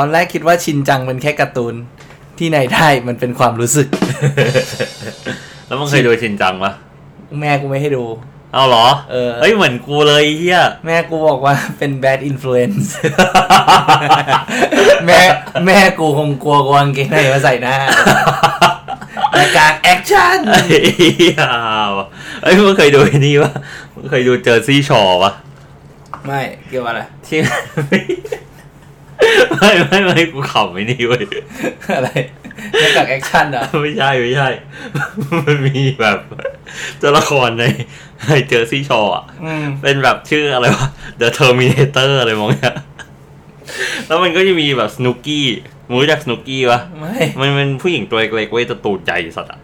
ตอนแรกคิดว่าชินจังเป็นแค่การ์ตูน ที่ไหนได้มันเป็นความรู้สึก แล้วมึงเคยดูชินจังปะแม่กูไม่ให้ดู อ้าวเหรอ เออเฮ้ยเหมือนกูเลยเหี้ยแม่กูบอกว่าเป็น bad influence แม่แม่กูคงกลัวกางเกงในมาใส่หน้าแต่การแอคชั่นไอ้เหี้ยเฮ้ยมึงเคยดูไอ้นี่ปะมึงเคยดู Jersey Shore ปะไม่เกี่ยวกับอะไรที่ ไม่ไม่ไม่กูขำไอ้นี่เว้ยอะไรหน้ากากแอคชั่นเหรอไม่ใช่ไม่ใช่ มันมีแบบตัวละครในใน Jersey Shore อะอืมเป็นแบบชื่ออะไรวะ The Terminator อะไรมองเนี้ยแล้วมันก็จะมีแบบ Snooki มึงรู้จัก Snooki ปะไม่มันเป็นผู้หญิงตัวเล็กๆเว้ยแต่ตูดใหญ่สัตว์อะ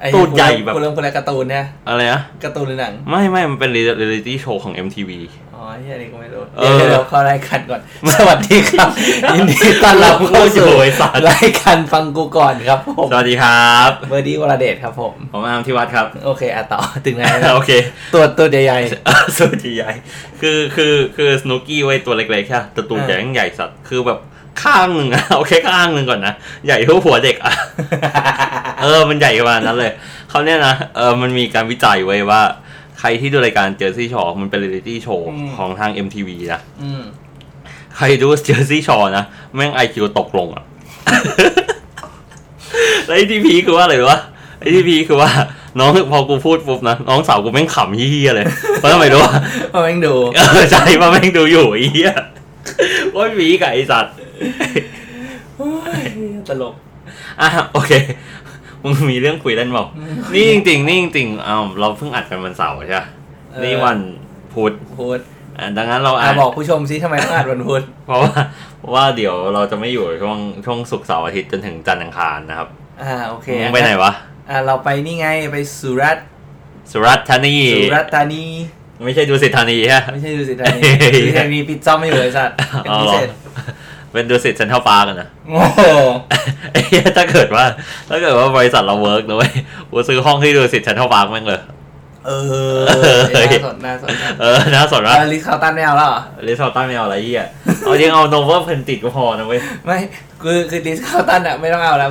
ไอ้ตูดใหญ่แบบกูเริ่มคนละการ์ตูนเนี่ยอะไรนะการ์ตูนหรือหนัง ไม่ไม่มันเป็นเรียลิตี้โชว์ของ MTV อ๋อที่อันนี้ก็ไม่รู้เออเดี๋ยวเดี๋ยวเข้ารายการก่อน สวัสดีครับ ยินดีต้อนรับเข้าสู่โอ้ยสัตว์รายการฟังกูก่อนครับผมสวัสดีครับเบอร์ดี้วรเดชครับผมผมอามที่วัดครับ โอเคอะต่อถึงไหนแล้วโอเค ตัวตัวใหญ่สวัสดีใหญ่คือคือคือ Snooki เว้ยตัวเล็กๆใช่ปะแต่ตูดเออใหญ่ยังใหญ่สัตว์คือแบบข้างหนึ่งอะเอาแค่ข้างหนึ่งก่อนนะ ใหญ่เท่าหัวเด็กอะๆเออมันใหญ่ประมาณนั้นเลยเขาเนี่ยนะเออมันมีการวิจัยไว้ว่า ใครที่ดูรายการ Jersey Shore มันเป็นเรียลิตี้โชว์อืมของทาง MTV นะอืมใครดู Jersey Shore นะแม่งไอคิวตกลงอะแล้วไอ้ที่ peak คือว่าอะไรวะไอ้ที่ peak คือว่าน้องพอกูพูดปุ๊บนะน้องสาวกูแม่งขำเฮี้ยๆเลยเพราะทำไมรู้วะพอแม่งดูเออใช่ว่าแม่งดูอยู่ไอ้เหี้ยว่า peak ปะไอ้สัตว์โอ้ยตลกอะโอเค มึงมีเรื่องคุยเล่นเปล่านี่จริงๆนี่จริงๆอ้าวเราเพิ่งอัดกันวันเสาร์ใช่ปะเออ นี่วันพุธพูดอะดังนั้นเราอะอ่านบอกผู้ชมซิทำไมต้องอ่านวันพุธเพราะว่าเพราะว่าเดี๋ยวเราจะไม่อยู่ช่วงช่วงศุกร์เสาร์อาทิตย์จนถึงจันทร์อังคารนะครับอ่าโอเคมึงไปไหนวะ อ่าเราไปนี่ไงไปสุรัตน์สุราษฎร์ธานี สุรัตน์ธานี ไม่ใช่ดูสิตธานีฮะ ไม่ใช่ดูสิธานีเฮ้ยดูสิธานีปิดจอมไม่อยู่เลยสัตว์เป็นอ๋อพิเหรอ เศษ เป็นดูสิตเซ็นทรัลปาร์กันนะโอ้โหไอ้เหี้ยถ้าเกิดว่า ถ้าเกิดว่าบริษัทเราเวิร์กนะเว้ยกูซื้อห้องที่ดูสิตเซ็นทรัลปาร์กแม่งเลย เออเฮ้ยน่าสนน่าสนน่าสนเออน่าสนว่าอ่าลิสคาตันไม่เอาแล้วเหรอลิซอลตันไม่เอาอะไรเหี้ยเอาจริงเอาโนเวอร์เพนติดก็พอนะเว้ย ไม่ คือคือลิสคาตันอะไม่ต้องเอาแล้ว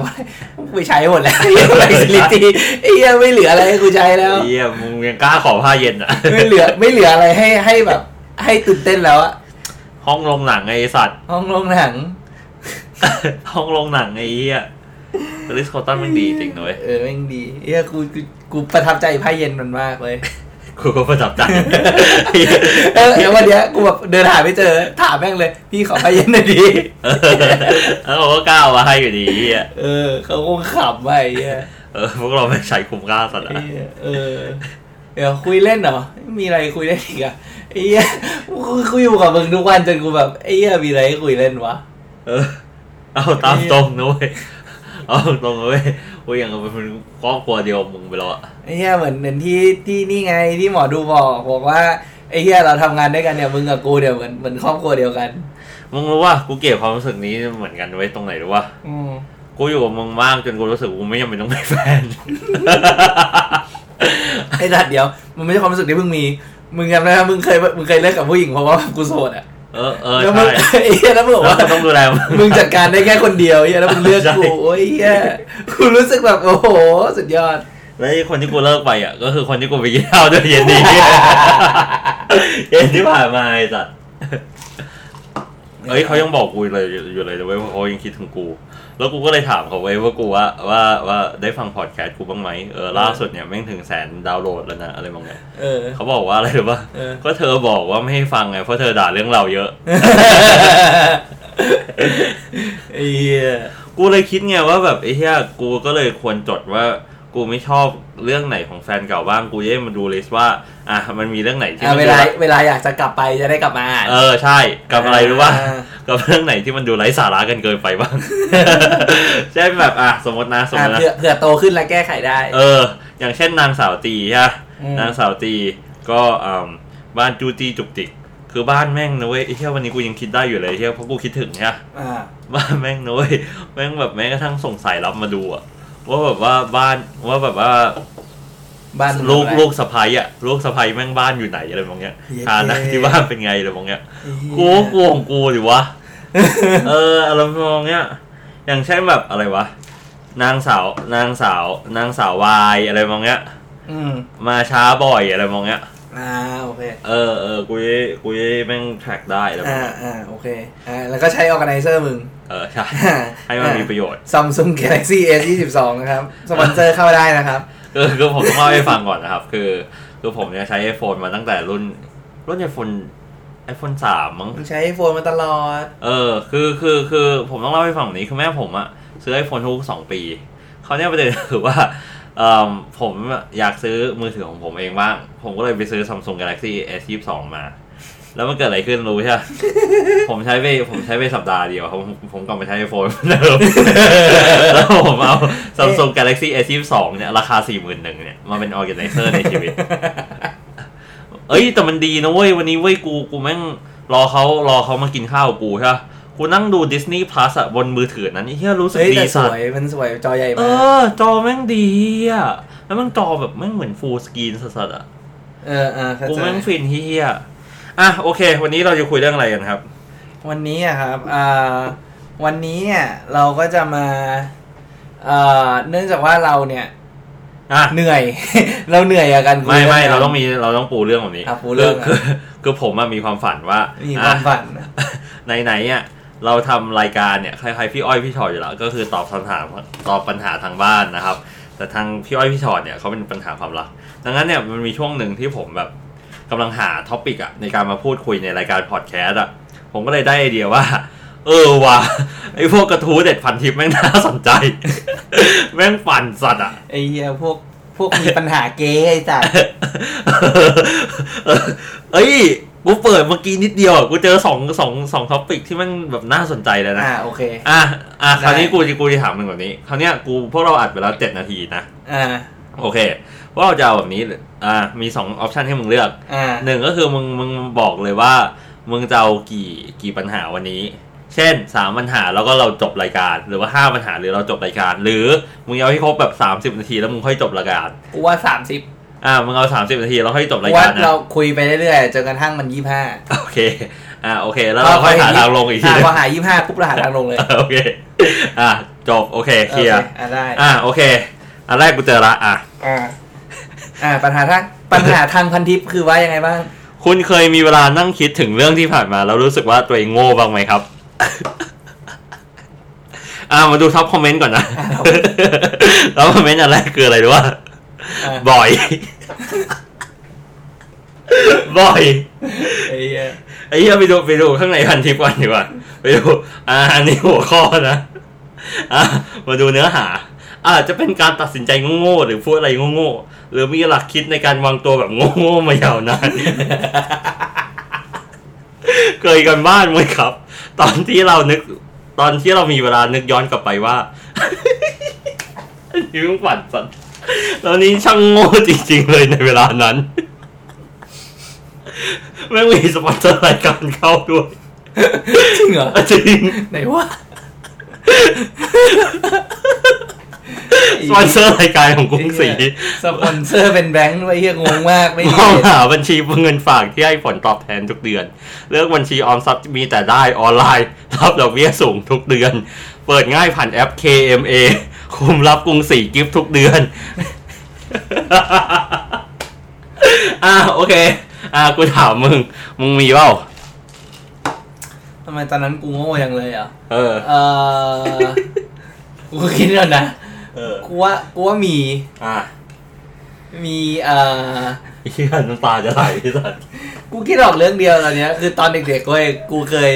ไปใช้หมดแล้วไฟซิลิตี้ไอ้เหี้ยไม่เหลืออะไรให้กูใช้แล้วเหี้ยมึงยังกล้าขอผ้าเย็นอะไม่เหลือไม่เหลืออะไรให้ให้แบบ ให้ตื่นเต้นแล้วอะ ห้องลงหนังไอ้สัตว์ ห้องโรงหนัง ห้องลงหนังไอ้เหี้ยลิสคอตันมันดีจริงนะเว้ยเออแม่งดีเฮียกูกูกูประทับใจไพ่เย็นมันมากเลยกูก็ประทับใจเออแล้ววันเนี้ยกูแบบเดินหาไม่เจอ ถามแม่งเลย พี่ขอไพ่เย็นหน่อยดิเออแล้วเขาก็กล้าเอามาให้อยู่ดีเหี้ยเออเขาคงขำไปเฮียเออพวกเราไม่ใช้คุ้มค่าสัตว์อะเหี้ยเออเดี๋ยวคุยเล่นเหรอมีอะไรคุยเล่นอีกอะ ไอ้เหี้ยกูคุยอยู่กับมึงทุกวันจนกูแบบไอ้เหี้ยมีอะไรให้คุยเล่นวะ เออ เอาตามตรงนะเว้ย เอาตรงนะเว้ยกูยังเป็นครอบครัวเดียวมึงไปแล้วอะไอ้เหี้ยเหมือนเหมือนที่ที่นี่ไงที่หมอดูบอกบอกว่าไอ้เหี้ยเราทำงานด้วยกันเนี่ยมึงกับกูเดี๋ยวเหมือนเหมือนครอบครัวเดียวกัน มึงรู้ว่ากูเก็บความรู้สึกนี้เหมือนกันไว้ตรงไหนรู้ว่าอืมกูอยู่กับมึงมากจนกูรู้สึกกูไม่จำเป็นต้องมีแฟน ไอ้สัตว์เดียว มันไม่ใช่ความรู้สึกที่มึงมี มึงจำได้ไหมมึงเคยมึงเคยเลิกกับผู้หญิงเพราะว่ากูโสดอะเออเออแล้วมึงใช่ไอ้เหี้ยแล้วมึงบอกแล้วว่าก็ต้องดูแลมึงมึงจัดการได้แค่คนเดียวไอ้เหี้ยแล้วมึงเลือกใช่ กูโอ้ยเหี้ยกูรู้สึกแบบโอ้โห สุดยอด แล้วไอ้คนที่กูเลิกไปอะก็คือคนที่กูไปกินข้าวด้วยเย็นนี้ เย็นที่ผ่านมาไอ้สัตว์เอ้ยเขายังบอกกูเลยอยู่เลยนะเว้ยว่าเขายังคิดถึงกู แล้วกูก็เลยถามเขาไว้ว่ากูว่าว่าว่าได้ฟังพอดแคสต์กูบ้างไหมเออล่าสุดเนี่ยแม่งถึงแสนดาวน์โหลดแล้วนะอะไรบางอย่างเออเขาบอกว่าอะไรหรือว่าเออก็เธอบอกว่าไม่ให้ฟังไงเพราะเธอด่าเรื่องเราเยอะไอ้เหี้ยกูเลยคิดไงว่าแบบไอ้เหี้ยกูก็เลยควรจดว่า กูไม่ชอบเรื่องไหนของแฟนเก่าบ้างกูจะได้มาดู list ว่า อะมันมีเรื่องไหนที่อะมันเวดูลาเวลาอยากจะกลับไปจะได้กลับมาอ่านเออใช่กับอะไรรู้ว่าอ่ากับเรื่องไหนที่มันดูไร้สาระกันเกินไปบ้างเช่นแบบอะสมมตินะสมมอะตินะเผื่อเผื่อโตขึ้นแล้วแก้ไขได้ เออ อย่างเช่นนางสาวตีใช่ปะอืมนางสาวตีก็อ่าบ้านจูจีจุกจิกคือบ้านแม่งนะเว้ยไอ้เหี้ยวันนี้กูยังคิดได้อยู่เลยไอ้เหี้ยเพราะกูคิดถึงใช่ปะอ่าบ้านแม่งนะเว้ยแม่งแบบแม้กระทั่งส่งสายรับมาดูอะ ว่าแบบว่าบ้านว่าแบบว่าบ้านลูกอะไรลูกสะพ้ายอะลูกสะพ้ายแม่งบ้านอยู่ไหนอะไรบางเงี้ยเย้ฐานะที่บ้านเป็นไงอะไรบางเงี้ยไอ้เหี้ยกูก็กลัวของกูดิวะเอออารมณ์มองเนี้ยอย่างเช่นแบบอะไรวะนางสาวนางสาวนางสาววายอะไรมองเนี้ยอืมมาช้าบ่อยอะไรมองเนี้ยอ่าโอเคเออเออกูจะกูจะแม่งแทร็กได้แล้วอ่าอ่าโอเคอ่าแล้วก็ใช้ organizer มึง เออใช่ให้มันมีประโยชน์ Samsung Galaxy S 22นะครับ สปอนเซอร์เข้าได้นะครับคือคือผมต้องเล่าให้ฟังก่อนนะครับ คือคือผมเนี่ยใช้ iPhone มาตั้งแต่รุ่น รุ่น iPhone iPhone สามมั้งมึงใช้ iPhone มาตลอด เออ คือคือคือผมต้องเล่าให้ฟังแบบนี้คือแม่ผมอะซื้อ iPhone ทุกสองปีเขาวเนี่ยประเด็นคือว่าเออผมอยากซื้อมือถือของผมเองบ้าง ผมก็เลยไปซื้อ Samsung Galaxy S 22 มา แล้วมันเกิดอะไรขึ้นรู้ใช่ไหมผมใช้ไปผมใช้ไปสัปดาห์เดียวผมผมกลับมาใช้ iPhone เหมือนเดิมแล้วผมเอา Samsung Galaxy S 22เนี่ย ราคา 41,000เนี่ย มาเป็น organizer ในชีวิต เอ้ย แต่มันดีนะเว้ย วันนี้เว้ยกูกูแม่งรอเขารอเขามากินข้าวกับกูใช่ปะกูนั่งดู Disney Plus อะบนมือถือนั้นไอ้เฮียรู้สึกเฮ้ยดีแต่สสัสวยมันสวยจอใหญ่เอมากอจอแม่งดีอะแล้วแม่งจอแบบแม่งเหมือนฟูลสกรีนสัสๆอะเออเออเข้ากูใจแม่งฟินเฮีย อะโอเค วันนี้เราจะคุยเรื่องอะไรกันครับ วันนี้อะครับอ่าวันนี้เนี่ยเราก็จะมาเอ่อเนื่องจากว่าเราเนี่ยอะเหนื่อย เราเหนื่อยอะกันคุยไม่ไม่งเราต้องมีเราต้องปูเรื่องแบบนี้อะปูเรื่องคือคือคือผมอะมีความฝันว่ามีความฝันไหนไหนๆอะเราทำรายการเนี่ยใครๆพี่อ้อยพี่ชอตอยู่แล้วก็คือตอบคำถามตอบปัญหาทางบ้านนะครับ แต่ทางพี่อ้อยพี่ชอตเนี่ยเขาเป็นปัญหาความรัก ดังนั้นเนี่ยมันมีช่วงหนึ่งที่ผมแบบ กำลังหา topic อะในการมาพูดคุยในรายการพอดแคสต์อะผมก็เลยได้ไอเดียว่า เออว่ะไอพวกกระทู้เด็ดพันทิปแม่งน่าสนใจ แม่งปั่นสัตว์อะไอ้เหี้ยพวกพวกมีปัญหาเกย์ไอ้สัตว์เอ้ยกูเปิดเมื่อกี้นิดเดียวอะกูเจอสองสองสอง topic ที่มันแบบน่าสนใจเลยนะอ่าโอเคอะอะได้คราวนี้กูจะกูจะถามมึงแบบนี้คราวเนี้ยกูพวกเราอัดไปแล้วเจ็ดนาทีนะอ่า โอเค ว่าเราจะเอาแบบนี้ อ่า มีสองออปชันให้มึงเลือกอ่าหนึ่งก็คือมึงมึงบอกเลยว่า มึงจะเอากี่กี่ปัญหาวันนี้ เช่นสามปัญหาแล้วก็เราจบรายการ หรือว่าห้าปัญหาหรือเราจบรายการ หรือมึงเอาให้ครบแบบสามสิบนาทีแล้วมึงค่อยจบรายการ กูว่าสามสิบอ่ามึงเอาสามสิบนาทีแล้วค่อยจบกูรายว่าการนะเราคุยไปเรื่อยๆจนกระทั่งมันยี่ห้าโอเค อ่าโอเค แล้วเราค่อยหาทางลงอีกทีอ่านึงพอหายี่ห้าปุ๊บเราหาทางลงเลยโอเค อ่าจบโอเคเคลียร์โออ่าได้ อ่าโอเค อันแรกกูเจอละอะอ่าอ่าปัญหาทางปัญหาทางพันทิปคือว่ายังไงบ้าง คุณเคยมีเวลานั่งคิดถึงเรื่องที่ผ่านมา แล้วรู้สึกว่าตัวเองโง่บ้างไหมครับ อ่ามาดูท็อปคอมเมนต์ก่อนนะอ่าครับแล้วคอมเมนต์อันแรกคืออะไรรู้ว่าอ่าบ่อย บ่อยไอ้เหี้ยไอ้เหี้ยไปดูไปดูข้างในพันทิปก่อนดีกว่าไปดูอ่าอันนี้หัวข้อนะอะมาดูเนื้อหา อาจจะเป็นการตัดสินใจโง่ๆหรือพูดอะไรโง่ๆหรือมีหลักคิดในการวางตัวแบบโง่ๆมายาวนานเคยกันบ้านไหมครับ ตอนที่เรานึก ตอนที่เรามีเวลานึกย้อนกลับไปว่ายิ้มฝันสันแล้วนี้ช่างโง่จริง ๆ เลยในเวลานั้นแม่งมีสปอนเซอร์รายการเข้าด้วย จริงเหรอจริงไหนวะ สปอนเซอร์รายการของกรุงศรีสปอนเซอร์เป็นแบงค์ไอ้เหี้ยงงมากไม่ดีมองหาบัญชีเงินฝากที่ให้ผลตอบแทนทุกเดือน เลือกบัญชีออมทรัพย์มีแต่ได้ออนไลน์ รับดอกเบี้ยสูงทุกเดือน เปิดง่ายผ่านแอป KMA คุ้มรับกรุงศรี Gift ทุกเดือน อะโอเค อะกูถามมึง มึงมีเปล่าทำไมตอนนั้นกูโง่ยังเลยอะ เออ เออกูคิดก่อนนะ เออกูว่ากูว่ามี อะมีเอ่อไอ้เหี้ยน้ำตาจะไหลที่สัสกูคิดออกเรื่องเดียวตอนเนี้ยคือตอนเด็กๆเว้ยกูเคย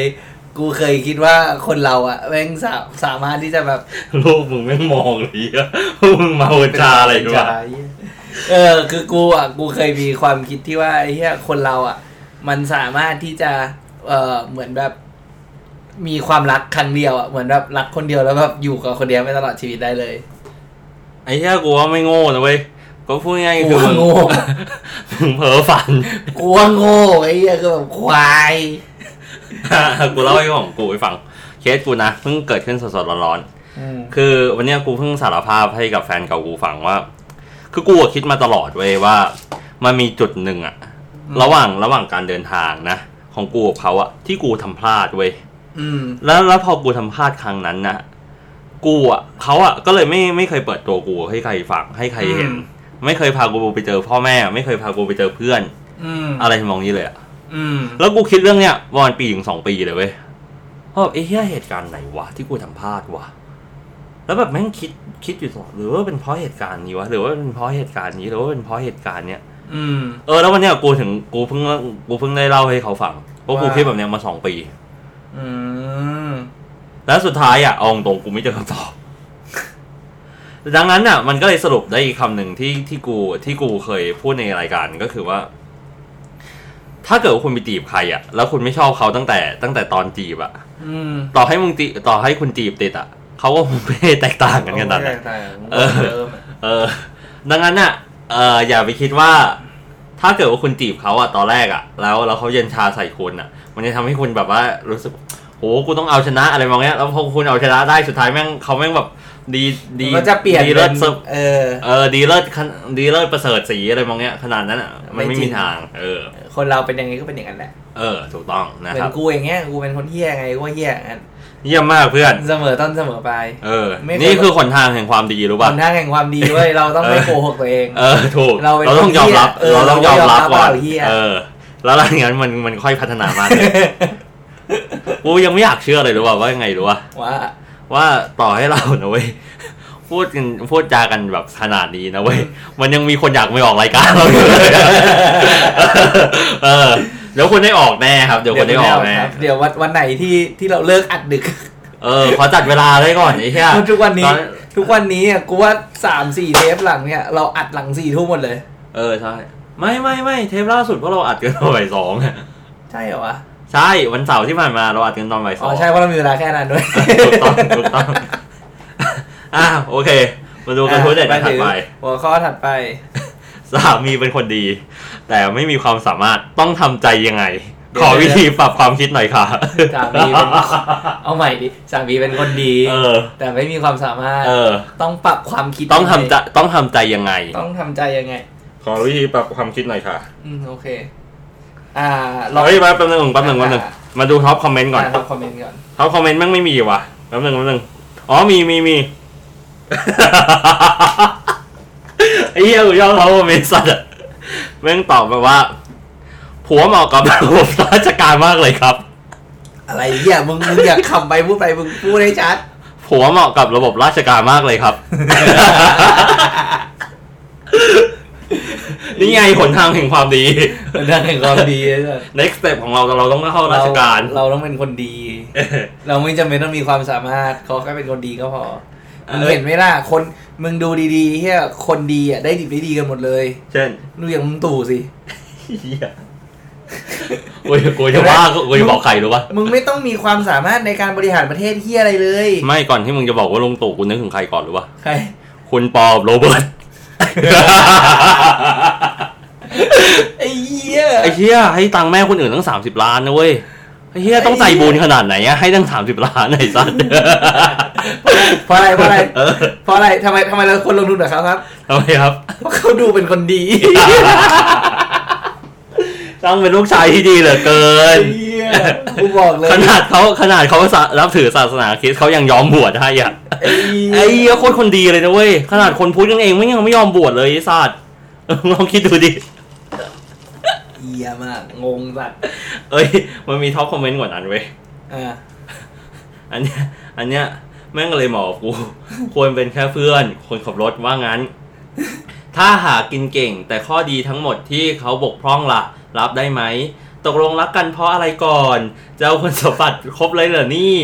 กูเคยคิดว่าคนเราอะแม่งสาสามารถที่จะแบบลูกมึงไม่มองเลยอะมึงเมาชาอะไรด้วยชาเหี้ยเออ คือกูอะกูเคยมีความคิดที่ว่าไอ้เหี้ยคนเราอะมันสามารถที่จะเอ่อเหมือนแบบ มีความรักครั้งเดียวอะเหมือนแบบรักคนเดียวแล้วแบบอยู่กับคนเดียวไปตลอดชีวิตได้เลย ไอ้เหี้ยกูว่าไม่โง่นะเว้ยก็พูดง่ายๆกูคือว่ามึงโง่ มึงเพ้อฝัน กูว่าโง่ไอ้เหี้ยคือแบบควายกูเล่าให้ของกูให้ฟัง เคสกูนะเพิ่งเกิดขึ้นสดๆร้อนอืมๆคือวันเนี้ยกูเพิ่งสารภาพให้กับแฟนเก่ากูฟังว่า คือกูอะคิดมาตลอดเว้ยว่า มันมีจุดหนึ่งอะระหว่างระหว่างการเดินทางนะ ของกูกับเขาอะที่กูทำพลาดเว้ยอืมแล้วแล้วพอกูทำพลาดครั้งนั้นน่ะ กูอะเขาอะก็เลยไม่ไม่เคยเปิดตัวกูให้ใครฟังให้ใครเห็นอืมไม่เคยพากูไปเจอพ่อแม่ ไม่เคยพากูไปเจอเพื่อนอืมอะไรทำนองนี้เลยอะอืมแล้วกูคิดเรื่องเนี้ยประมาณปีถึงสองปีเลยเว้ยเพราะแบบไอ้เหี้ยเหตุการณ์ไหนวะที่กูทำพลาดวะแล้วแบบแม่งคิดคิดอยู่ตลอดหรือว่าเป็นเพราะเหตุการณ์นี้วะหรือว่าเป็นเพราะเหตุการณ์นี้หรือว่าเป็นเพราะเหตุการณ์เนี้ยอืมเออแล้ววันเนี้ยกูถึงกูเพิ่งกูเพิ่งได้เล่าให้เขาฟังเพราะกูว่าคิดแบบเนี้ยมาสองปีอืม แล้วสุดท้ายอะเอาตรงๆกูไม่เจอคำตอบดังนั้นอะ มันก็เลยสรุปได้อีกคำหนึ่งที่ที่กูที่กูเคยพูดในรายการก็คือว่า ถ้าเกิดว่าคุณไปจีบใครอะ แล้วคุณไม่ชอบเขาตั้งแต่ตั้งแต่ตอนจีบอะอืมต่อให้มึงจีต่อให้คุณจีบติดอะเขาก็คงไม่ได้แตกต่างกันขนาดนั้นเออ เออ ดังนั้นอะเอออย่าไปคิดว่า ถ้าเกิดว่าคุณจีบเขาอะตอนแรกอะ แล้วแล้วเขาเย็นชาใส่คุณอะ มันจะทำให้คุณแบบว่ารู้สึก โหกูต้องเอาชนะอะไรมองเงี้ยแล้วพอคุณเอาชนะได้สุดท้ายแม่งเขาแม่งแบบดีดีก็จะเปลี่ยนดีเลิศเป็นเสมเออ เออดีเลิศคันดีเลิศประเสริฐสีอะไรมองเงี้ยขนาดนั้นอะมันไม่ไม่จริมีง ทาง เออ คนเราเป็นยังไงก็เป็นอย่างนั้นแหละเออ ถูกต้องนะเหมือครันบกูอย่างเงี้ยกูเป็นคนเฮี้ยไงกูก็เฮี้ยอย่างนั้นเยี่ยมมากเพื่อน เสมอต้นเสมอปลาย เออ ไม่เคย นี่คือหนทางแห่งความดีรู้คป่ะ นทางแห่งความดีเว้ยเราต้องไม่โกหกตัวเอง เออถูกเราเป็นต้องยอมรับ เออเราต้องยอมรับเรายอมรับก่อนว่าเราเหี้ย เออ แล้วหลังจากนั้นมันมันค่อยพัฒนามากเลย กูยังไม่อยากเชื่อเลยรู้ป่ะว่ายังไงรู้ป่ะว่าว่าต่อให้เรานะเว้ยพูดกันพูดจากันแบบขนาดนี้นะเว้ยมันยังมีคนอยากไม่ออกรายการเราอยู่เลยเออเดี๋ยวคุณได้ออกแน่ครับเดี๋ยวคุณได้ออกแน่ครับเดี๋ยววันวันไหนที่ที่เราเลิกอัดดึก เออขอจัดเวลาได้ก่อนไอ้เหี้ยทุกวันนี้ตอทุกวันนี้อะกูว่าสามสี่เทปหลังเนี่ยเราอัดหลังสี่ทุ่มหมดเลย เออใช่ไม่ไม่ไม่เทปล่าสุดพวกเราอัดกันตอนบ่ายสองอะใช่เหรอวะ ใช่วันเสาร์ที่ผ่านมาเราอัดกันตอนบ่ายสอ๋อองใช่เพราะเรามีเวลาแค่นั้นด้วยถูกต้องถูกต้องอะโอเค มาดูกันทุเด็ดไปถัดถึงไป หัวข้อถัดไป สามีเป็นคนดี แต่ไม่มีความสามารถต้องทำใจยังไงเดี๋ยวขอวิธีปรับความคิดหน่อยค่ะสามีเป็นเอาใหม่ดิสามีเป็นคนดี เออ แต่ไม่มีความสามารถ เออ ต้องปรับความคิดต้องทำใจต้องทำใจยังไง ต้องทำใจยังไง ขอวิธีปรับความคิดหน่อยค่ะ อืมโอเค อ่าเราเฮ้ยมาแป๊บนึงแป๊บนึงแป๊บนึงมาดู top comment ก่อนเรา comment ก่อน top comment แม่งไม่มีว่ะแป๊บนึงแป๊บนึงอ๋อมีมีมีไอ้เหี้ยกูชอบ top comment สัสอะแม่งตอบแบบว่าผัวเหมาะกับระบบราชการมากเลยครับ อะไรเหี้ยมึงมึงอยากขำไปพูดไปมึงพูดให้ชัดผัวเหมาะกับระบบราชการมากเลยครับ นี่ไงหนทางแห่งความดีมันได้แห่งความดีเลย next step ของเราเราต้องเข้าราชการ เราต้องเป็นคนดี เราไม่จำเป็นต้องมีความสามารถเขาแค่เป็นคนดีก็พอเอ้ยมึงเห็นไหมล่ะคนมึงดูดีๆเฮียคนดีอะได้ดีได้ดีกันหมดเลย เช่นดูอย่างมึงตู่สิเหี้ยกูจะกูจะว่ากูจะบอกใครรู้ปะมึงไม่ต้องมีความสามารถในการบริหารประเทศเฮียอะไรเลย ไม่ก่อนที่มึงจะบอกว่าลุงตู่กูนึกถึงใครก่อนรู้ปะใคร คุณปอบโรเบิร์ต ไอ้เหี้ยไอ้เหี้ยให้ตังค์แม่คนอื่นตั้งสามสิบล้านนะเว้ยไอ้เหี้ยต้องใจบุญขนาดไหนอะให้ตั้งสามสิบล้านไอ้สัสเพราะอะไรเพราะอะไรเออเพราะอะไรทำไมทำไมเราควรลงทุนกับเขาครับทำไมครับ เพราะเขาดูเป็นคนดี ต้องเป็นลูกชายที่ดีเหลือเกินเหี้ยกูบอกเลย ขนาดเขาขนาดเขารับถือศาสนาคริสต์เขายังยอมบวชให้อะไอ้ไอ้เหี้ยโคตรคนดีเลยนะเว้ย ขนาดคนพุทธกันเองไม่ยังไม่ยอมบวชเลยไอ้สัตว์เออลองคิดดูดิเหี้ยมาก งงสัตว์เอ้ย มันมี top comment กว่านั้นเว้ยอ่าอันเนี้ยอันเนี้ยแม่งเลยหมอกบกู ควรเป็นแค่เพื่อน คนขับรถว่างั้น ถ้าหากินเก่งแต่ข้อดีทั้งหมดที่เขาบกพร่องล่ะ รับได้ไหม ตกลงรักกันเพราะอะไรก่อนจะเอาคุณสมบัติครบเลยเหรอนี่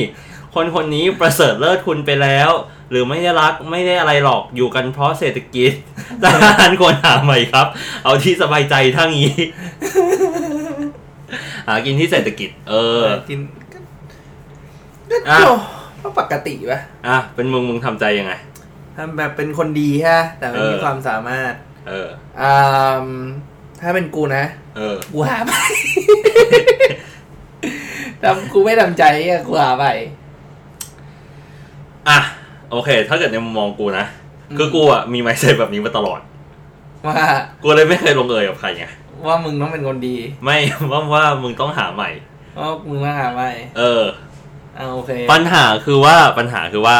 คนคนนี้ประเสริฐเลิศคุณไปแล้ว หรือไม่ได้รักไม่ได้อะไรหรอกอยู่กันเพราะเศรษฐกิจทหารควรหาใหม่ครับ เอาที่สบายใจทั้งนี้หากินที่เศรษฐกิจ เออกินก็อะก็ก็ปกติปะอะ เป็นมึงมึงทำใจยังไงทำแบบเป็นคนดีฮะ แต่ไม่มีเออความสามารถ เอออ่า ถ้าเป็นกูนะ เออ กูหาไปถ้ากูไม่ทำใจอะกูหาไป อะ โอเค ถ้าเกิดในมุมมองกูนะอืมคือกูอะมีไมเซ็ตแบบนี้มาตลอด ว่า กูเลยไม่เคยลงเอยกับใครไง ว่ามึงต้องเป็นคนดี ไม่ ว่าว่ามึงต้องหาใหม่ว่ามึงต้องหาไปเอออ่าโอเค ปัญหาคือว่า ปัญหาคือว่า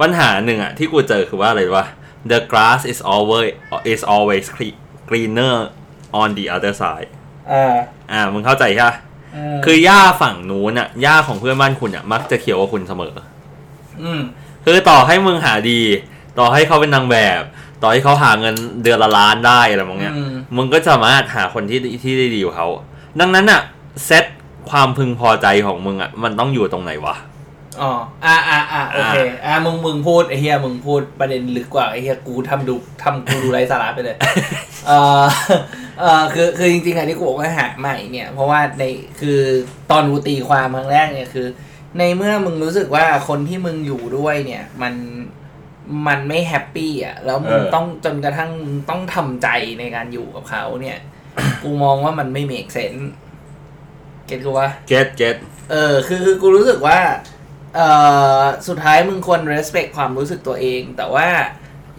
ปัญหาหนึ่งอะที่กูเจอคือว่าอะไรรู้ปะ the grass is always is always cre- greener on the other side อ่าอ่ามึงเข้าใจใช่ปะมคือหญ้าฝั่งนู้นอะหญ้าของเพื่อนบ้านคุณอะมักจะเขียวกว่าคุณเสมอ อืมคือต่อให้มึงหาดี ต่อให้เขาเป็นนางแบบ ต่อให้เขาหาเงินเดือนละล้านได้อะไรมองเนี้ยอืมมึงก็สามารถหาคนที่ที่ได้ดีกว่าเขา ดังนั้นอะเซตความพึงพอใจของมึงอะมันต้องอยู่ตรงไหนวะ อ๋ออ่าอ่าอ่าโอเคอ่ามึงมึงพูดไอ้เหี้ยมึงพูดประเด็นลึกกว่าไอ้เหี้ยกูทำดูทำกูดูไร้สาระไปเลยเออเออคือคือจริงๆอันที่กูบอกว่าหาใหม่เนี่ย เพราะว่าในคือตอนกูตีความครั้งแรกเนี่ยคือ ในเมื่อมึงรู้สึกว่าคนที่มึงอยู่ด้วยเนี่ย มันมันไม่ happy อะ แล้วมึงเออต้องจนกระทั่งมึงต้องทำใจในการอยู่กับเขาเนี่ย กูมองว่ามันไม่ make senseเก็ตกูว่า get get เออ คือคือกูรู้สึกว่า เออสุดท้ายมึงควร respect ความรู้สึกตัวเอง แต่ว่า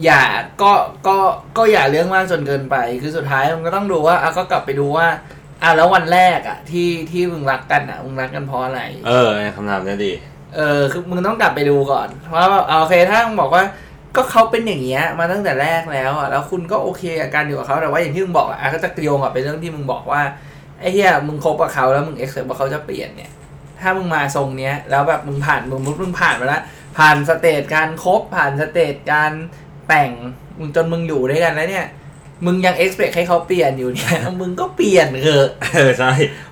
อย่าก็ก็ก็อย่าเรื่องมากจนเกินไป คือสุดท้ายมึงก็ต้องดูว่าอะก็กลับไปดูว่าอะแล้ววันแรกอะที่ที่มึงรักกันอะมึงรักกันเพราะอะไร เออคำถามเนี้ยดี เออคือมึงต้องกลับไปดูก่อนว่าอะโอเคถ้ามึงบอกว่าก็เขาเป็นอย่างเงี้ยมาตั้งแต่แรกแล้วอะแล้วคุณก็โอเคกับการอยู่กับเขาแต่ว่าอย่างที่มึงบอกอะก็จะโยงกับไปเรื่องที่มึงบอกว่าไอ้เหี้ยมึงคบกับเขาแล้วมึงเอ็กเซปว่าเขาจะเปลี่ยนเนี่ย ถ้ามึงมาทรงเนี้ย แล้วแบบมึงผ่านมึงมึงผ่านมาแล้วผ่าน stage การคบผ่าน stage การแต่งมึงจนมึงอยู่ด้วยกันแล้วเนี่ย มึงยังเอ็กซ์เพให้เขาเปลี่ยนอยู่เนี่ย มึงก็เปลี่ยนเถอะเออใช่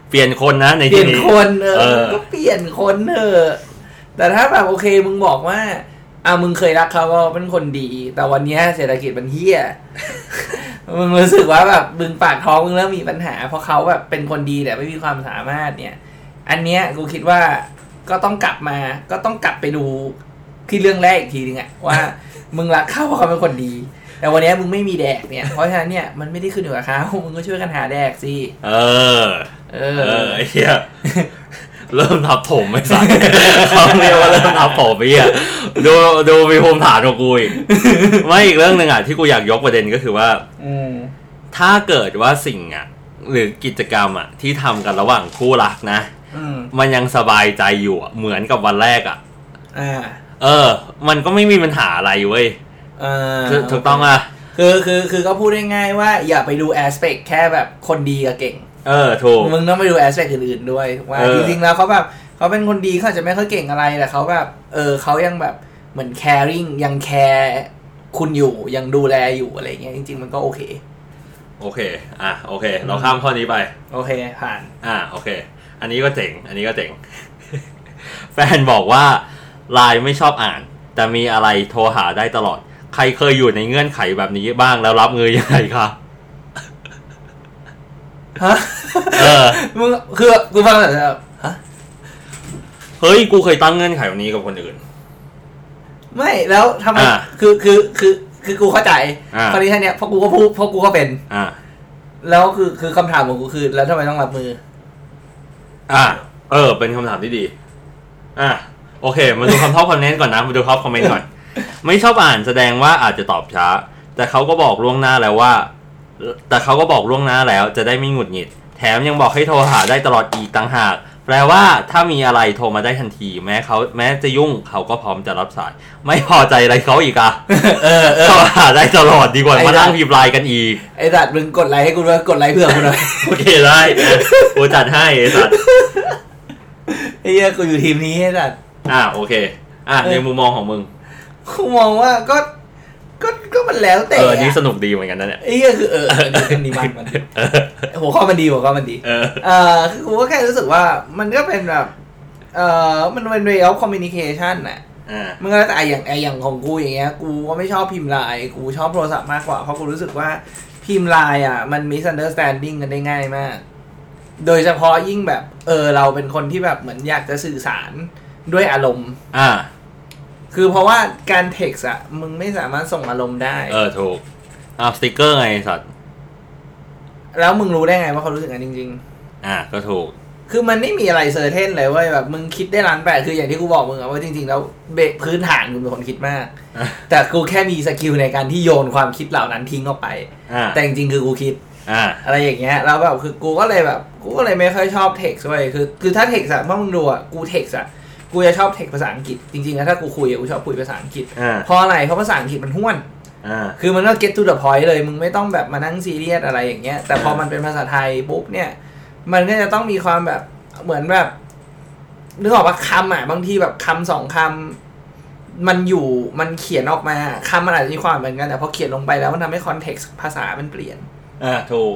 เปลี่ยนคนนะในเปลี่ที่ยนนี้ คนเออเออมึงก็เปลี่ยนคนเถอะแต่ถ้าแบบโอเคมึงบอกว่าอะมึงเคยรักเขาว่าเป็นคนดี แต่วันเนี้ยเศรษฐกิจมันเหี้ย มึงรู้สึกว่าแบบมึงปากท้องมึงเริ่มมีปัญหา เพราะเขาแบบเป็นคนดีแต่ไม่มีความสามารถเนี่ย อันเนี้ยกูคิดว่าก็ต้องกลับมา ก็ต้องกลับไปดูที่เรื่องแรกอีกทีนึงอะว่า มึงรักเขาเพราะเขาเป็นคนดี แต่วันเนี้ยมึงไม่มีแดกเนี่ย เพราะฉะนั้นเนี่ยมันไม่ได้ขึ้นอยู่กับเขามึงก็ช่วยกันหาแดกสิเออ เอเอออไอ้เหี้ยเริ่มทับถมไม่สั่นเขาเรียกว่าเริ่มทับถมไอ้เหี้ยดูดูมีภูมิฐานของกูอีกไม่อีกเรื่องหนึ่งอะที่กูอยากยกประเด็นก็คือว่าอืมถ้าเกิดว่าสิ่งอะ หรือกิจกรรมอะที่ทำกันระหว่างคู่รักนะอื มมันยังสบายใจอยู่อะเหมือนกับวันแรกอะอ่า เออ มันก็ไม่มีปัญหาอะไรเว้ยเออถูถูกต้องอะคือคือคือก็พูดง่ายๆว่าอย่าไปดูแอสเปกแค่แบบคนดีกับเก่ง เออถูกมึงต้องไปดูแอสเปกอื่นๆด้วย ว่าเออจริงๆแล้วเขาแบบเขาเป็นคนดีเขาอาจจะไม่ค่อยเก่งอะไรแต่เขาแบบเออเขายังแบบเหมือน caring ยังแคร์คุณอยู่ยังดูแลอยู่อะไรเงี้ยจริง ๆ มันก็โอเค โอเค อะโอเค เราข้ามข้อนี้ไป โอเคผ่าน อ่าโอเค อันนี้ก็เจ๋ง อันนี้ก็เจ๋ง แฟนบอกว่าไลน์ไม่ชอบอ่าน แต่มีอะไรโทรหาได้ตลอด ใครเคยอยู่ในเงื่อนไขแบบนี้บ้างแล้วรับมือยังไงคะฮะเออมึงคือกูฟังแต่แบบฮะเฮ้ยกูเคยตั้งเงื่อนไขแบบนี้กับคนอื่น ไม่แล้วทำไมอ่าคือคือคือคือกูเข้าใจอ่าคราวนี้ท่าเนี้ยเพราะกูก็พูดเพราะกูก็เป็น อ่า แล้วคือคือคำถามของกูคือ แล้วทำไมต้องรับมือ อ่าเออ เป็นคำถามที่ดี อะโอเค มาดูคำ top comment ก่อนนะ มาดู top comment ก่อน ไม่ชอบอ่านแสดงว่าอาจจะตอบช้า แต่เขาก็บอกล่วงหน้าแล้วว่า แต่เขาก็บอกล่วงหน้าแล้วจะได้ไม่หงุดหงิด แถมยังบอกให้โทรหาได้ตลอดอีกต่างหาก แปลว่าถ้ามีอะไรโทรมาได้ทันที แม้เขาแม้จะยุ่งเขาก็พร้อมจะรับสาย ไม่พอใจอะไรเขาอีกอะเออเอโทรอหาได้ตลอดดีกว่าไอ้มานั่นั่นงพิมพ์ไลน์กันอีกไอ้สัตว์มึงกดไลค์ให้กูด้วยกดไลค์เพื่อกูหน่อยโอเคได้นะกูจัดให้ไอ้สัตว์ไอ้เหี้ยกูอยู่ทีมนี้ไอ้สัตว์อะโอเค อะในมุมมองของมึงกูมองว่าก็ ก็ก็มันแล้วแต่เออนี่สนุกดีเหมือนกันนะเนี่ยไอ้เหี้ยคือเออเออมันดีมันมันเออหัวข้อมันดีหัวข้อมันดี เออเออคือกูก็แค่รู้สึกว่ามันก็เป็นแบบ เออมันเป็น way of communication น่ะอ่ามันก็แล้วแต่ไอ้อย่างไอ้อย่างของกูอย่างเงี้ย กูก็ไม่ชอบพิมพ์ไลน์กูชอบโทรศัพท์มากกว่าเพราะกูรู้สึกว่าพิมพ์ไลน์อะ มัน misunderstanding กันได้ง่ายมาก โดยเฉพาะยิ่งแบบ เออเราเป็นคนที่แบบเหมือนอยากจะสื่อสารด้วยอารมณ์ อ่า คือเพราะว่าการเท็กซ์อะมึงไม่สามารถส่งอารมณ์ได้ เออถูกอ่าสติกเกอร์ไงไอ้สัตว์แล้วมึงรู้ได้ไงว่าเขารู้สึกอย่างนั้นจริง อ่าก็ถูก ๆ คือมันไม่มีอะไร certain เลยเว้ยแบบมึงคิดได้ล้านแปดคืออย่างที่กูบอกมึงอะว่าจริงๆแล้ว base พื้นฐานกูเป็นคนคิดมาก อะ แต่กูแค่มี skill ในการที่โยนความคิดเหล่านั้นทิ้งออกไป อ่าแต่จริงๆคือกูคิด อ่า อะไรอย่างเงี้ยแล้วแบบคือกูก็เลยแบบ กูก็เลยไม่ค่อยชอบ text เว้ยคือคือถ้า text อะเมื่อมึงดูอะกู text อะ กูจะชอบเทคภาษาอังกฤษจริงๆแล้วถ้ากูคุยอะกูชอบคุยภาษาอังกฤษอ่าเพราะอะไรเพราะภาษาอังกฤษมันห้วน อ่า คือมันก็ get to the point เลย มึงไม่ต้องแบบมานั่งซีเรียสอะไรอย่างเงี้ย แต่พอมันเป็นภาษาไทยปุ๊บเนี่ย มันก็จะต้องมีความแบบเหมือนแบบ นึกออกว่าคำอะ บางทีแบบคำสองคำมันอยู่มันเขียนออกมาคำมันอาจจะมีความเหมือนกันแต่พอเขียนลงไปแล้วมันทำให้คอนเท็กซ์ภาษามันเปลี่ยน อ่าถูก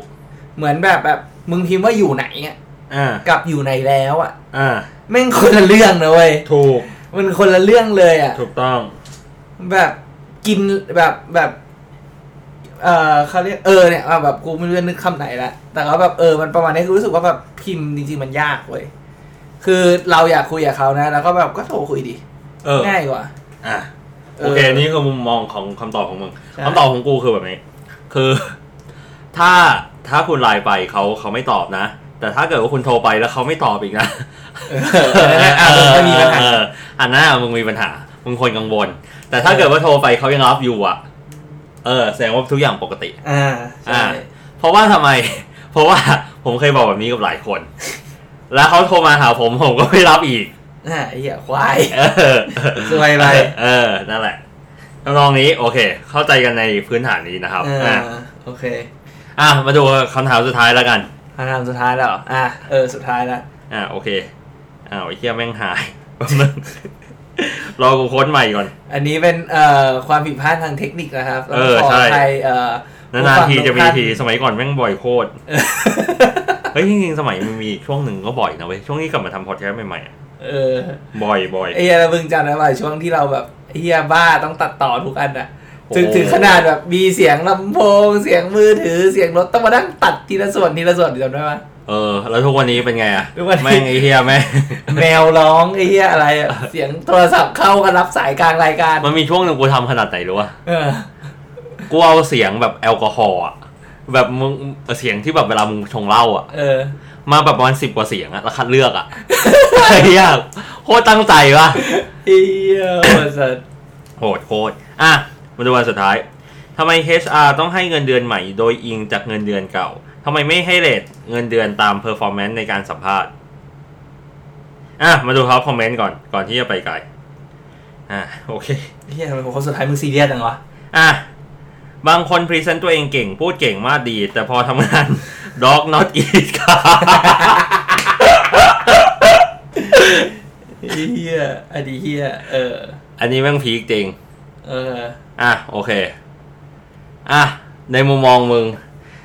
เหมือนแบบแบบมึงพิมพ์ว่าอยู่ไหนอะอ่า กับอยู่ไหนแล้วอะ อ่า แม่งคนละเรื่องนะเว้ยถูก มันคนละเรื่องเลยอะ ถูกต้อง แบบกินแบบแบบ เออเขาเรียกเออเนี่ยอะแบบกูไม่รู้จะนึกคำไหนละแต่ก็แบบเออมันประมาณนี้คือรู้สึกว่าแบบพิมพ์จริงๆมันยากเว้ยคือเราอยากคุยกับเขานะแล้วก็แบบก็โทรคุยดิเออง่ายกว่า อะเออโอเคนี่คือมุมมองของคำตอบของมึงใช่คำตอบของกูคือแบบนี้ คือ ถ้าถ้าคุณไลน์ไปเขาเขาไม่ตอบนะ แต่ถ้าเกิดว่าคุณโทรไปแล้วเขาไม่ตอบอีกนะเออนั่นแหละอะมันก็มีปัญหาเอออันนั้นอะมึงมีปัญหามึงควรกังวล แต่ถ้าเกิดว่าโทรไปเขายังรับอยู่อะ เออ แสดงว่าทุกอย่างปกติ อ่าใช่อ่า เพราะว่าทำไม เพราะว่าผมเคยบอกแบบนี้กับหลายคน แล้วเขาโทรมาหาผมผมก็ไม่รับอีกอ่าไอ้เหี้ยควายเออสวยไปเออ นั่นแหละทำนองนี้โอเค เข้าใจกันในพื้นฐานนี้นะครับเอออะโอเค อะมาดูคำถามสุดท้ายแล้วกันคำถามสุดท้ายแล้วออะเออสุดท้ายแล้วอะโอเค อ้าวไอ้เหี้ยแม่งหายแป๊บนึงรอกูค้นใหม่ก่อน อันนี้เป็นเอ่อความผิดพลาดทางเทคนิคนะครับเออขอใช่ใครเอ่อนานๆทีจะมีผู้ฟังทีทุกท่านสมัยก่อนแม่งบ่อยโคตรเฮ้ยจริงๆสมัยมันมีช่วงหนึ่งก็บ่อยนะเว้ยช่วงนี้กลับมาทำพอดแคสต์ใหม่ๆอะเออบ่อยบ่อยไอ้เหี้ยแล้วมึงจำได้ป่ะช่วงที่เราแบบไอ้เฮียบ้าต้องตัดต่อทุกอันอะโอ้ถึงถึงขนาดแบบมีเสียงลำโพง เสียงมือถือเสียงรถต้องมานั่งตัดทีละส่วนทีละส่วนจำได้ปะ เออ แล้วทุกวันนี้เป็นไงอะทุกวันนี้แม่งไอ้เหี้ยแม่งแมวร้องไอ้เฮียอะไรอะเสียงโทรศัพท์เข้ากันรับสายกลางรายการ มันมีช่วงหนึ่งกูทำขนาดไหนรู้วะเออกูเอาเสียงแบบแอลกอฮอล์อะแบบมึงเสียงที่แบบเวลามึงชงเหล้าอะเออมาแบบประมาณสิบกว่าเสียงอะแล้วคัดเลือกอะไอ้เหี้ยโคตรตั้งใจวะไอ้เหียโหดสัสโหดโคตรอะมาดูวันสุดท้ายทำไม HR ต้องให้เงินเดือนใหม่โดยอิงจากเงินเดือนเก่าทำไมไม่ให้ rate เงินเดือนตาม performance ในการสัมภาษณ์อะมาดูเขา comment ก่อนก่อนที่จะไปไกลอะโอเคเหี้ยทำไมคนสุดท้ายมึงซีเรียสจังวะอะบางคน present ตัวเองเก่ง พูดเก่งมากดี แต่พอทำงาน dog not eat ค่ะไอ้เฮียอันนี้เฮียเออ อันนี้แม่งพีคจริง เออ อะ โอเค อะ ในมุมมองมึง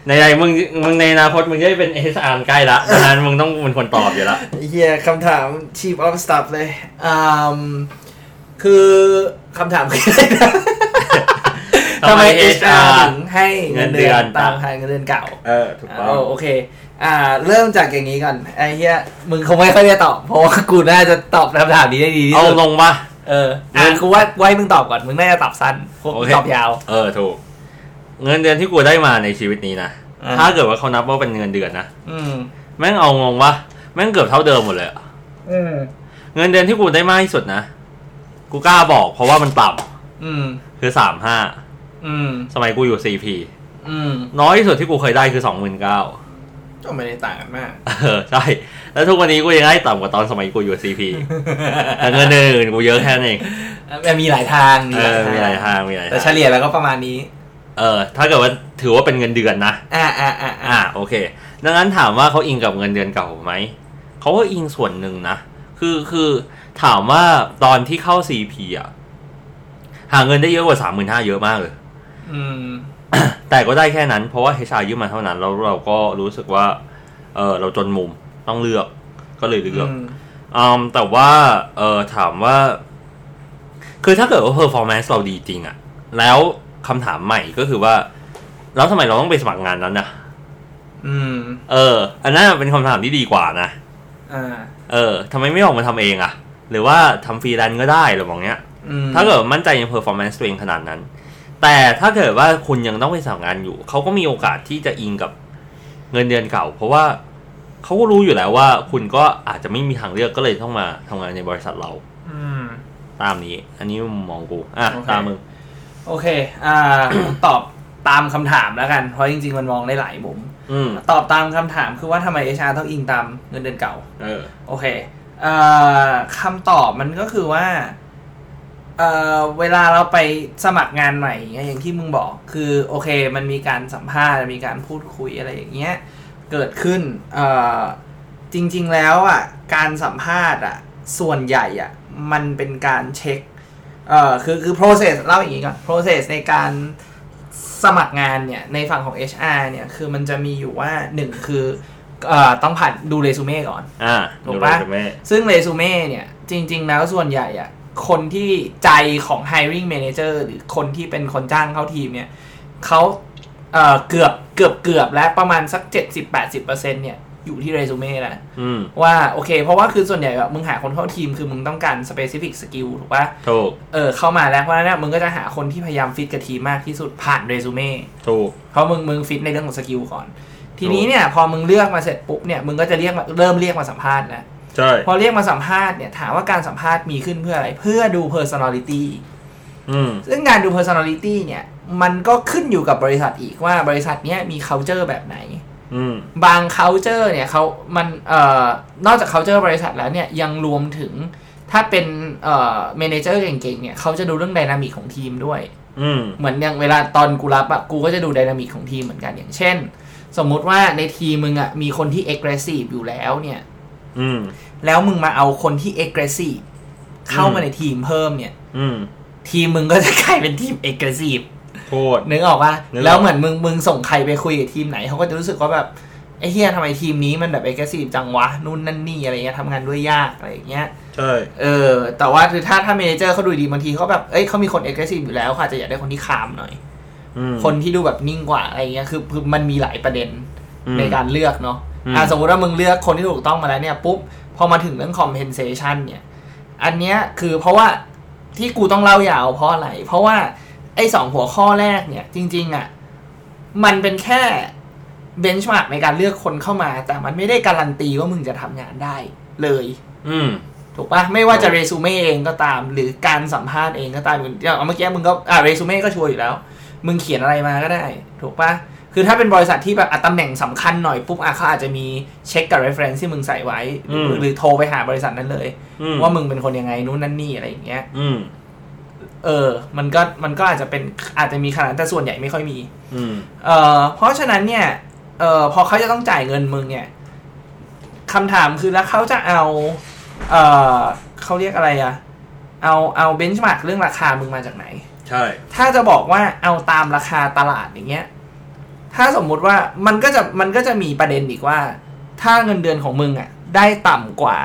ในในมึงมึงในอนาคตมึงจะได้เป็น HR ใกล้ละดังนั้นมึงต้องเป็นคนตอบอยู่ละเฮียคำถาม chief of staff เลยอืมคือคำถามคืออะไรนะทำไม HR ถึงให้เงินเดือนตามทางเงินเดือนเก่า เออถูกอ่าต้องโอเค อ่า เริ่มจากอย่างนี้ก่อนไอ้เฮียมึงคงไม่ค่อยได้ตอบเพราะว่ากูน่าจะตอบคำถามนี้ได้ดีที่เอาสุดลงปะเอออะกูว่าไว้มึงตอบก่อนมึงน่าจะตอบสั้นพวกโอกูเคตอบยาว เออถูก เงินเดือนที่กูได้มาในชีวิตนี้นะ อ่า ถ้าเกิดว่าเขานับว่าเป็นเงินเดือนนะ อืม แม่งเอางงปะแม่งเกือบเท่าเดิมหมดเลยอะอืม เงินเดือนที่กูได้มากที่สุดนะ กูกล้าบอกเพราะว่ามันต่อืมำคือสามห้าอืม สมัยกูอยู่ CP อืม น้อยที่สุดที่กูเคยได้คือสองหมื่นเก้าก็ไม่ได้ต่างกันมาก เออใช่ แล้วทุกวันนี้กูยังได้ต่ำกว่าตอนสมัยกูอยู่ CP แต่เงินเดือนอื่นกูเยอะแค่นั้นเองมันมีหลายทางเออมีหลายทางมีหลายแต่ทางเฉลี่ยแล้วก็ประมาณนี้ เออถ้าเกิดว่าถือว่าเป็นเงินเดือนนะอ่าอ่าอ่าอ่าอ่าโอเค ดังนั้นถามว่าเขาอิงกับเงินเดือนเก่าไหมเขาก็อิงส่วนหนึ่งนะคือคือถามว่าตอนที่เข้า CP อะหาเงินได้เยอะกว่าสามหมื่นห้าเยอะมากเลย อืม แต่ก็ได้แค่นั้น เพราะว่า HR ยื่นมาเท่านั้นแล้วเราก็รู้สึกว่า เออเราจนมุมต้องเลือก ก็เลยเลือกอืมอืมแต่ว่า เออถามว่า คือถ้าเกิดว่า performance เราดีจริงอะแล้ว คำถามใหม่ก็คือว่าแล้วทำไมเราต้องไปสมัครงานนั้นนะอืม เออ อันนั้นเป็นคำถามที่ดีกว่านะอ่าเออทำไมไม่ออกมาทำเองอะหรือว่าทำฟรีแลนซ์ก็ได้หรือแบบเนี้ยอืมถ้าเกิดมั่นใจใน performance ตัวเองขนาดนั้น แต่ถ้าเกิดว่าคุณยังต้องไปสมัครงานอยู่ เขาก็มีโอกาสที่จะอิงกับเงินเดือนเก่า เพราะว่าเขาก็รู้อยู่แล้วว่า คุณก็อาจจะไม่มีทางเลือกก็เลยต้องมาทำงานในบริษัทเรา อืมตามนี้ อันนี้มุมมองกู อะโอเคตามมึง โอเค อ่า ตอบตามคำถามแล้วกัน เพราะจริง ๆ มันมองได้หลายมุม อืมตอบตามคำถามคือว่าทำไม HR ต้องอิงตามเงินเดือนเก่า เออ โอเคเอ่อคำตอบมันก็คือว่าเอ่อเวลาเราไปสมัครงานใหม่อย่างเงี้ยอย่างที่มึงบอก คือโอเค มันมีการสัมภาษณ์มีการพูดคุยอะไรอย่างเงี้ย เกิดขึ้นเอ่อจริง ๆ แล้วอะการสัมภาษณ์อะส่วนใหญ่อะมันเป็นการเช็ค เอ่อคือคือ process เล่าอย่างนี้ก่อน process ในการสมัครงานเนี่ย ในฝั่งของ HR เนี่ย คือมันจะมีอยู่ว่าหนึ่งคือเอ่อต้องผ่านดูเรซูเม่ก่อน อ่าถูกดูปะเลยแม่ซึ่งเรซูเม่เนี่ย จริง ๆ แล้วส่วนใหญ่อะคนที่ใจของ hiring manager หรือคนที่เป็นคนจ้างเข้าทีมเนี่ยเขาเอ่อเกือบเกือบเกือบและประมาณสัก 70-80%เนี่ย อยู่ที่เรซูเม่แหละอืมว่าโอเค เพราะว่าคือส่วนใหญ่แบบมึงหาคนเข้าทีมคือมึงต้องการ specific skill ถูกปะถูกเออเข้ามาแล้วเพราะฉะนั้นเนี่ยมึงก็จะหาคนที่พยายามฟิตกับทีมมากที่สุดผ่านเรซูเม่ถูกเพราะมึงมึงฟิตในเรื่องของ skill ก่อน ทีนี้เนี่ยพอมึงเลือกมาเสร็จปุ๊บเนี่ยมึงก็จะเรียกมาเริ่มเรียกมาสัมภาษณ์แล้วใช่พอเรียกมาสัมภาษณ์เนี่ยถามว่าการสัมภาษณ์มีขึ้นเพื่ออะไรเพื่อดู personality อืมซึ่งการดู personality เนี่ย มันก็ขึ้นอยู่กับบริษัทอีกว่าบริษัทเนี้ยมี culture แบบไหนอืม บาง culture เนี่ยเขามันเอ่อนอกจาก culture บริษัทแล้วเนี่ยยังรวมถึงถ้าเป็นเอ่อ manager เก่งๆเนี่ยเขาจะดูเรื่อง dynamic ของทีมด้วยอืมเหมือนอย่างเวลาตอนกูรับอะกูก็จะดู dynamic ของทีมเหมือนกันอย่างเช่น สมมุติว่าในทีมมึงอะมีคนที่ aggressive อยู่แล้วเนี่ยอืมแล้วมึงมาเอาคนที่ aggressive เข้ามาในทีมเพิ่มเนี่ยอืมทีมมึงก็จะกลายเป็นทีม aggressive โคตรนึกออกปะนึกออกแล้วเหมือนมึงมึงส่งใครไปคุยกับทีมไหนเขาก็จะรู้สึกว่าแบบไอ้เฮียทำไมทีมนี้มันแบบ aggressive จังวะนู่นนั่นนี่อะไรเงี้ยทำงานด้วยยากอะไรอย่างเงี้ยใช่เออ แต่ว่าคือถ้าถ้าเมเนเจอร์เขาดูดีบางทีเขาแบบเอ้ยเขามีคน aggressive อยู่แล้วเขาอาจจะอยากได้คนที่คามหน่อยอืมคนที่ดูแบบนิ่งกว่าอะไรเงี้ยคือคือมันมีหลายประเด็นอืมในการเลือกเนาะอืมอ่าสมมติว่ามึงเลือกคนที่ถูกต้องมาแล้วเนี่ยปุ๊บพอมาถึงเรื่อง compensation เนี่ย อันเนี้ยคือเพราะว่าที่กูต้องเล่ายาวเพราะอะไร เพราะว่า ไอ้สองหัวข้อแรกเนี่ย จริง ๆอะมันเป็นแค่เบนช์มาร์กในการเลือกคนเข้ามา แต่มันไม่ได้การันตีว่ามึงจะทำงานได้เลย อืมถูกปะไม่ว่าจะเรซูเม่เองก็ตาม หรือการสัมภาษณ์เองก็ตามอย่างเมื่อกี้มึงก็อ่าเรซูเม่ก็ชัวร์อยู่แล้ว มึงเขียนอะไรมาก็ได้ ถูกปะคือถ้าเป็นบริษัทที่แบบอะตำแหน่งสำคัญหน่อยปุ๊บอะเขาอาจจะมีเช็คกับ reference ที่มึงใส่ไว้อืมหรือโทรไปหาบริษัทนั้นเลยอืมว่ามึงเป็นคนยังไงนู้นนั่นนี่อะไรอย่างเงี้ยอืม เออ มันก็มันก็อาจจะเป็นอาจจะมีขนาดแต่ส่วนใหญ่ไม่ค่อยมี อืมเอ่อเพราะฉะนั้นเนี่ยเอ่อพอเขาจะต้องจ่ายเงินมึงเนี่ยคำถามคือแล้วเขาจะเอา เอ่อเขาเรียกอะไรอะเอาเอาเบนช์มาร์กเรื่องราคามึงมาจากไหน ใช่ ถ้าจะบอกว่าเอาตามราคาตลาดอย่างเงี้ย ถ้าสมมุติว่ามันก็จะมันก็จะมีประเด็นอีกว่า ถ้าเงินเดือนของมึงอะได้ต่ำกว่า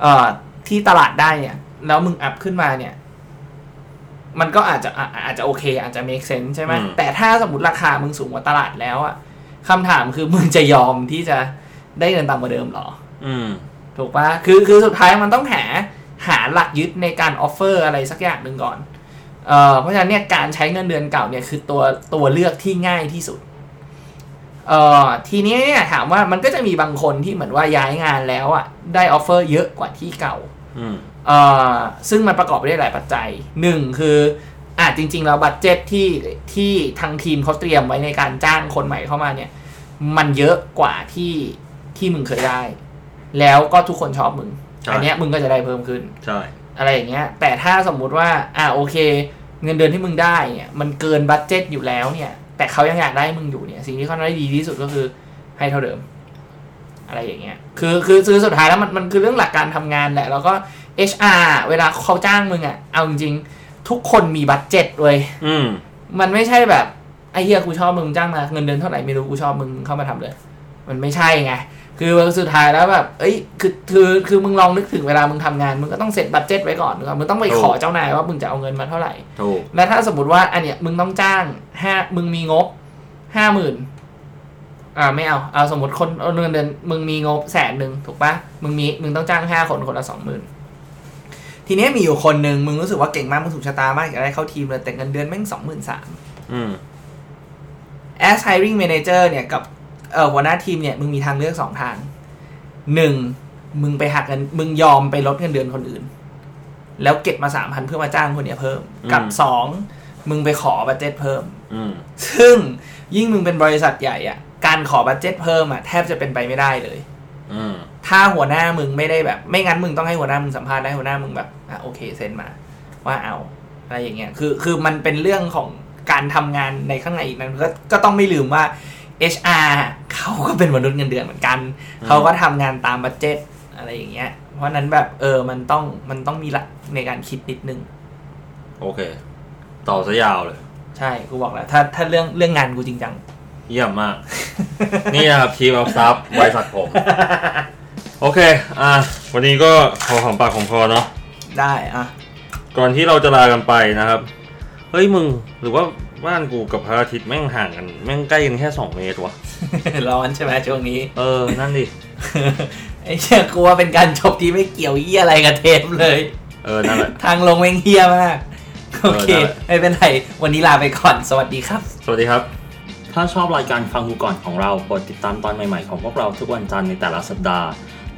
เอ่อที่ตลาดได้เนี่ยแล้วมึงอัพขึ้นมาเนี่ย มันก็อาจจะอะอาจจะโอเค อาจจะ make sense ใช่ไหมอืมแต่ถ้าสมมติราคามึงสูงกว่าตลาดแล้วอะคำถามคือมึงจะยอมที่จะได้เงินต่ำกว่าเดิมเหรอ อืม ถูกปะคือคือสุดท้ายมันต้องหาหาหลักยึดในการออฟเฟอร์อะไรสักอย่างหนึ่งก่อนเอ่อเพราะฉะนั้นเนี่ยการใช้เงินเดือนเก่าเนี่ยคือตัวตัวเลือกที่ง่ายที่สุดเอ่อทีนี้เนี่ยถามว่ามันก็จะมีบางคนที่เหมือนว่าย้ายงานแล้วอะได้ออฟเฟอร์เยอะกว่าที่เก่าอืมเอ่อ ซึ่งมันประกอบไปด้วยหลายปัจจัยหนึ่งคืออะจริง ๆ แล้วบัตเจ็ตที่ที่ทางทีมเขาเตรียมไว้ในการจ้างคนใหม่เข้ามาเนี่ย มันเยอะกว่าที่ที่มึงเคยได้ แล้วก็ทุกคนชอบมึงใช่อันเนี้ยมึงก็จะได้เพิ่มขึ้นใช่อะไรอย่างเงี้ย แต่ถ้าสมมุติว่า อ่าโอเค เงินเดือนที่มึงได้เนี่ยมันเกิน budget อยู่แล้วเนี่ย แต่เขายังอยากได้มึงอยู่เนี่ย สิ่งที่เขาได้ดีที่สุดก็คือให้เท่าเดิม อะไรอย่างเงี้ย คือคือคือสุดท้ายแล้วมันมันคือเรื่องหลักการทำงานแหละแล้วก็ HR เวลาเขาจ้างมึงอะเอาจริงๆทุกคนมี budget เว้ยอืมมันไม่ใช่แบบไอ้เหี้ยกูชอบมึงจ้างมาเงินเดือนเท่าไหร่ไม่รู้กูชอบมึงเข้ามาทำเลย มันไม่ใช่ไงคือสุดท้ายแล้วแบบ เอ้ย คือ คือ คือ มึงลองนึกถึงเวลามึงทำงาน มึงก็ต้อง set budget ไว้ก่อนมึงต้องไปถูกขอเจ้านายว่ามึงจะเอาเงินมาเท่าไหร่ถูกและถ้าสมมติว่า อันเนี้ย มึงต้องจ้างห้ามึงมีงบห้าหมื่นอ่า ไม่เอา เอาสมมติคนเอาเงินเดือน มึงมีงบแสนหนึ่งถูกปะมึงมี มึงต้องจ้างห้าคนคนละสองหมื่น ทีเนี้ยมีอยู่คนหนึ่งมึงรู้สึกว่าเก่งมากมึงถูกชะตามากอยากได้เข้าทีมเลยแต่เงินเดือนแม่งสองหมื่นสามอืม as hiring manager เนี่ยกับเอ่อหัวหน้าทีมเนี่ยมึงมีทางเลือกสองทางหนึ่งมึงไปหักเงินมึงยอมไปลดเงินเดือนคนอื่น แล้วเก็บมาสามพันเพื่อมาจ้างคนเนี้ยเพิ่ม กับอืมสองมึงไปขอ budget เพิ่มอืมซึ่งยิ่งมึงเป็นบริษัทใหญ่อะการขอ budget เพิ่มอะแทบจะเป็นไปไม่ได้เลยอืมถ้าหัวหน้ามึงไม่ได้แบบ ไม่งั้นมึงต้องให้หัวหน้ามึงสัมภาษณ์ได้หัวหน้ามึงแบบ อะโอเคเซ็นมา ว่าเอาอะไรอย่างเงี้ยคือคือมันเป็นเรื่องของการทำงานในข้างในอีกนั้นก็ก็ต้องไม่ลืมว่า HR เขาก็เป็นมนุษย์เงินเดือนเหมือนกันอืมเขาก็ทำงานตาม budget อะไรอย่างเงี้ย เพราะฉะนั้นแบบเออมันต้องมันต้องมีหลักในการคิดนิดนึง โอเค ต่อซะยาวเลย ใช่กูบอกแล้ว ถ้าถ้าเรื่องเรื่องงานกูจริงจัง เยี่ยมมาก นี่นะครับทีมอัพซับบริษัทผม โอเค อะวันนี้ก็พอของปากของคอเนาะ ได้อะก่อนที่เราจะลากันไปนะครับ เฮ้ยมึงหรือว่าบ้านกูกับพระอาทิตย์แม่งห่างกัน แม่งใกล้กันแค่สองเมตรวะ ร้อนใช่ไหมช่วงนี้ เออ นั่นดิ ไอ้เชี่ยกูว่าเป็นการจบที่ไม่เกี่ยวเหี้ยอะไรกับเทปเลย เออ นั่นแหละ ทางลงแม่งเฮี้ยมาก โอเคเออได้ไม่เป็นไร วันนี้ลาไปก่อน สวัสดีครับ สวัสดีครับ ถ้าชอบรายการฟังกูก่อนของเรากดติดตามตอนใหม่ๆของพวกเราทุกวันจันทร์ในแต่ละสัปดาห์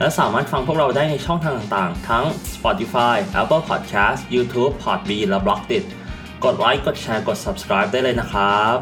และสามารถฟังพวกเราได้ในช่องทางต่างๆ ทั้ง Spotify, Apple Podcast, YouTube, Podbean และ b l o g d i t กดไลค์ กดแชร์ กด subscribe ได้เลยนะครับ